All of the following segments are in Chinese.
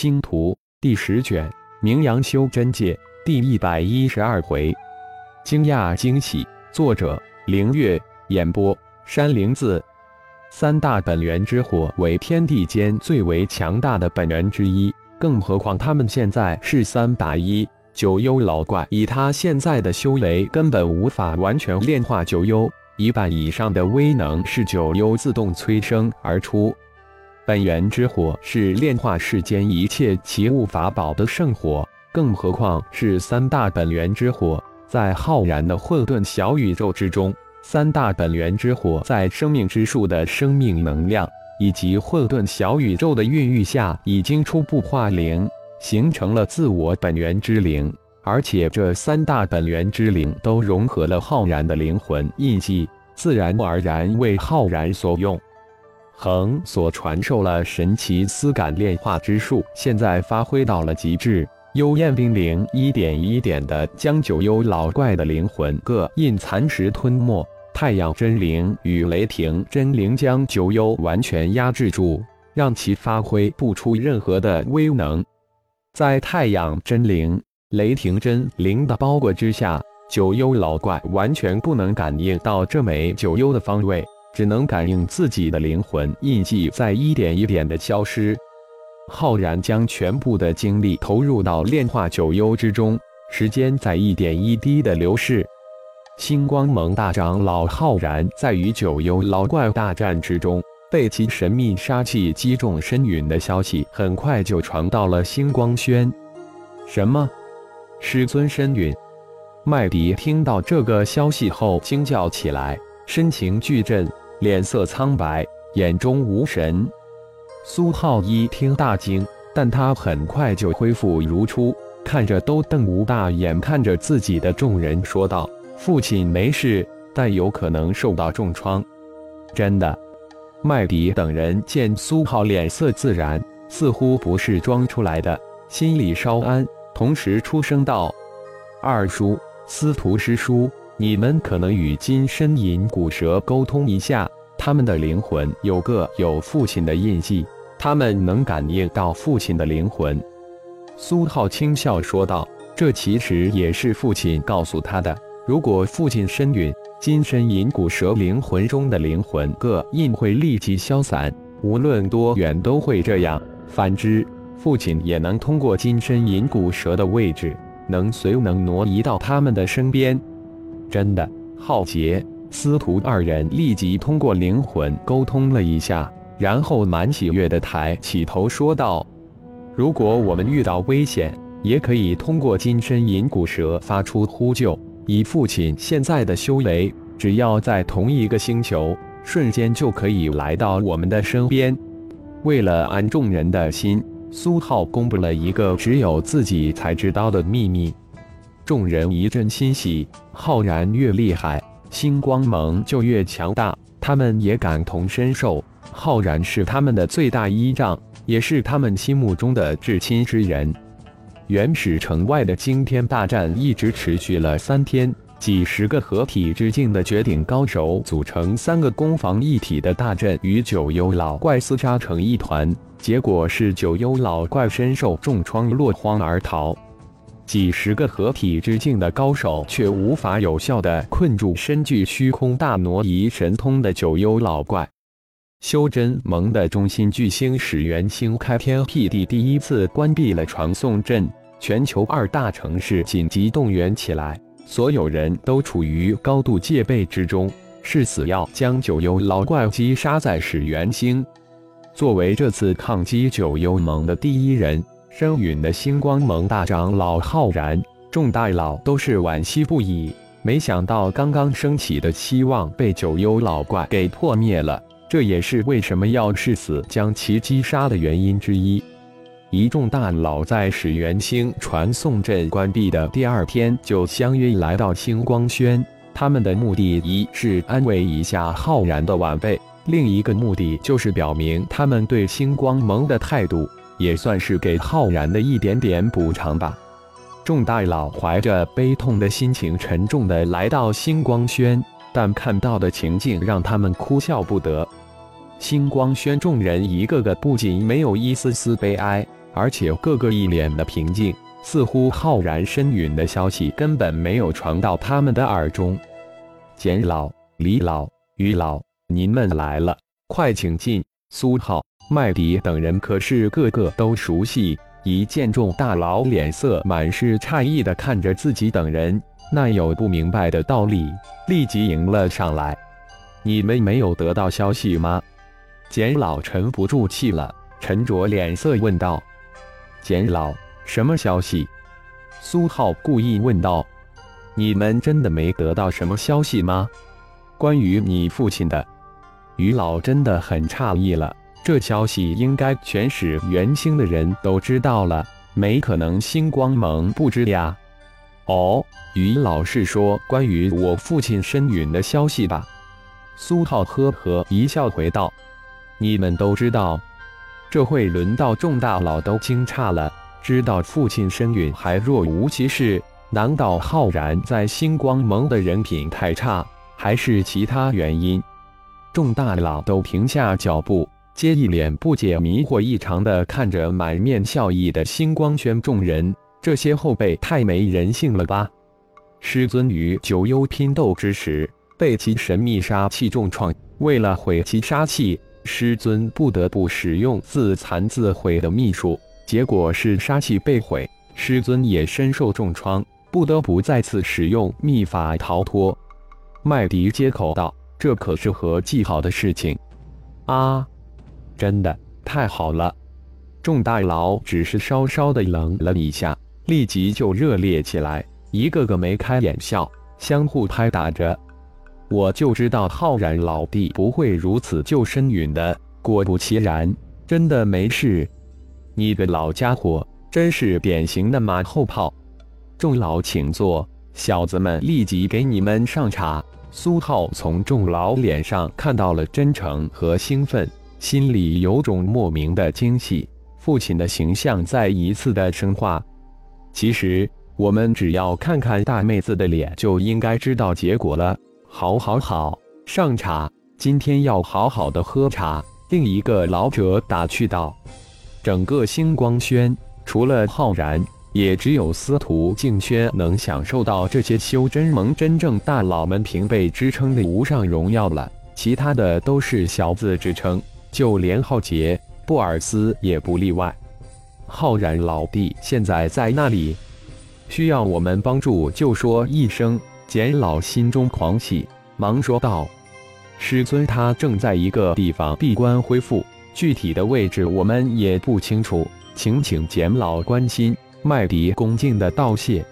星图第十卷，名扬修真界第一百一十二回，惊讶惊喜。作者：凌月。演播：山灵子。三大本源之火为天地间最为强大的本源之一，更何况他们现在是三打一。九幽老怪以他现在的修为，根本无法完全炼化九幽，一半以上的威能是九幽自动催生而出。本源之火是炼化世间一切奇物法宝的圣火，更何况是三大本源之火。在浩然的混沌小宇宙之中，三大本源之火在生命之树的生命能量以及混沌小宇宙的孕育下，已经初步化灵，形成了自我本源之灵。而且这三大本源之灵都融合了浩然的灵魂印记，自然而然为浩然所用。恒所传授了神奇丝感炼化之术，现在发挥到了极致。幽焰冰灵一点一点地将九幽老怪的灵魂各印蚕食吞没。太阳真灵与雷霆真灵将九幽完全压制住，让其发挥不出任何的威能。在太阳真灵、雷霆真灵的包裹之下，九幽老怪完全不能感应到这枚九幽的方位。只能感应自己的灵魂印记在一点一点的消失。浩然将全部的精力投入到炼化九幽之中，时间在一点一滴的流逝。星光盟大长老浩然在与九幽老怪大战之中被其神秘杀气击中身陨的消息，很快就传到了星光轩。什么？师尊身陨？麦迪听到这个消息后惊叫起来，身形巨震。脸色苍白，眼中无神。苏浩一听大惊，但他很快就恢复如初，看着都瞪无大眼看着自己的众人说道：“父亲没事，但有可能受到重创。”真的。麦迪等人见苏浩脸色自然，似乎不是装出来的，心里稍安，同时出声道：“二叔，司徒师叔。”你们可能与金身银骨蛇沟通一下，他们的灵魂有个有父亲的印记，他们能感应到父亲的灵魂。苏浩轻笑说道：“这其实也是父亲告诉他的。如果父亲身陨，金身银骨蛇灵魂中的灵魂各印会立即消散，无论多远都会这样。反之，父亲也能通过金身银骨蛇的位置，能随能挪移到他们的身边。”真的，浩劫、司徒二人立即通过灵魂沟通了一下，然后满喜悦的抬起头说道：“如果我们遇到危险，也可以通过金身银骨蛇发出呼救。以父亲现在的修为，只要在同一个星球，瞬间就可以来到我们的身边。”为了安众人的心，苏浩公布了一个只有自己才知道的秘密。众人一阵欣喜，浩然越厉害，星光盟就越强大。他们也感同身受，浩然是他们的最大依仗，也是他们心目中的至亲之人。原始城外的惊天大战一直持续了三天，几十个合体之境的绝顶高手组成三个攻防一体的大阵，与九幽老怪厮杀成一团。结果是九幽老怪身受重创，落荒而逃。几十个合体之境的高手，却无法有效的困住身具虚空大挪移神通的九幽老怪。修真盟的中心巨星史元星开天辟地，第一次关闭了传送阵，全球二大城市紧急动员起来，所有人都处于高度戒备之中，誓死要将九幽老怪击杀在史元星。作为这次抗击九幽盟的第一人。身陨的星光盟大长老浩然，众大佬都是惋惜不已。没想到刚刚升起的希望被九幽老怪给破灭了，这也是为什么要誓死将其击杀的原因之一。一众大佬在始元星传送阵关闭的第二天就相约来到星光轩，他们的目的一是安慰一下浩然的晚辈，另一个目的就是表明他们对星光盟的态度。也算是给浩然的一点点补偿吧。众大佬怀着悲痛的心情，沉重的来到星光轩，但看到的情景让他们哭笑不得。星光轩众人一个个不仅没有一丝丝悲哀，而且个个一脸的平静，似乎浩然身陨的消息根本没有传到他们的耳中。简老、李老、于老，您们来了，快请进。苏浩、麦迪等人可是个个都熟悉。一见众大佬脸色满是诧异的看着自己等人，那有不明白的道理，立即迎了上来。你们没有得到消息吗？简老沉不住气了，沉着脸色问道：“简老，什么消息？”苏浩故意问道：“你们真的没得到什么消息吗？关于你父亲的？”于老真的很诧异了。这消息应该全使元星的人都知道了，没可能星光盟不知呀。哦，于老是说关于我父亲身陨的消息吧？苏浩呵呵一笑回道：“你们都知道，这会轮到众大佬都惊诧了。知道父亲身陨还若无其事，难道浩然在星光盟的人品太差，还是其他原因？”众大佬都停下脚步。皆一脸不解、迷惑异常的看着满面笑意的星光轩众人，这些后辈太没人性了吧！师尊于九幽拼斗之时被其神秘杀气重创，为了毁其杀气，师尊不得不使用自残自毁的秘术，结果是杀气被毁，师尊也身受重创，不得不再次使用秘法逃脱。麦迪接口道：“这可是何计好的事情啊！”真的太好了！众大佬只是稍稍的冷了一下，立即就热烈起来，一个个眉开眼笑，相互拍打着。我就知道浩然老弟不会如此救身陨的，果不其然，真的没事。你个老家伙，真是典型的马后炮！众老请坐，小子们立即给你们上茶。苏浩从众老脸上看到了真诚和兴奋。心里有种莫名的惊喜，父亲的形象再一次的深化。其实我们只要看看大妹子的脸，就应该知道结果了。好，好，好，上茶，今天要好好的喝茶。另一个老者打趣道：“整个星光轩，除了浩然，也只有司徒静轩能享受到这些修真盟真正大佬们平辈之称的无上荣耀了，其他的都是小字之称。”就连浩杰、布尔斯也不例外。浩然老弟现在在那里，需要我们帮助就说一声。简老心中狂喜，忙说道：“师尊，他正在一个地方闭关恢复，具体的位置我们也不清楚，请请简老关心。”麦迪恭敬的道谢：“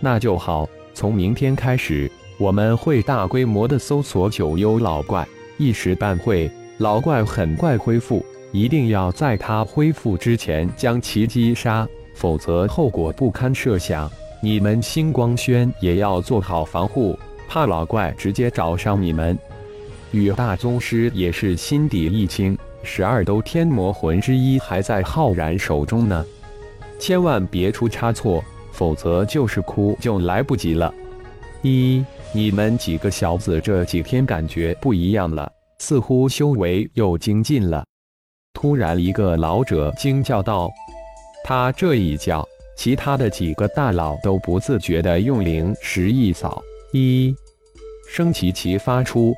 那就好，从明天开始，我们会大规模的搜索九幽老怪，一时半会。”老怪很快恢复，一定要在他恢复之前将其击杀，否则后果不堪设想。你们星光轩也要做好防护，怕老怪直接找上你们。雨大宗师也是心底一清，十二斗天魔魂之一还在浩然手中呢，千万别出差错，否则就是哭就来不及了。一，你们几个小子这几天感觉不一样了。似乎修为又精进了。突然，一个老者惊叫道：“他这一叫，其他的几个大佬都不自觉地用灵石一扫，一声齐齐发出。”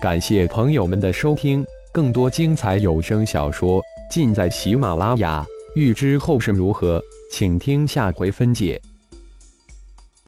感谢朋友们的收听，更多精彩有声小说尽在喜马拉雅。欲知后事如何，请听下回分解。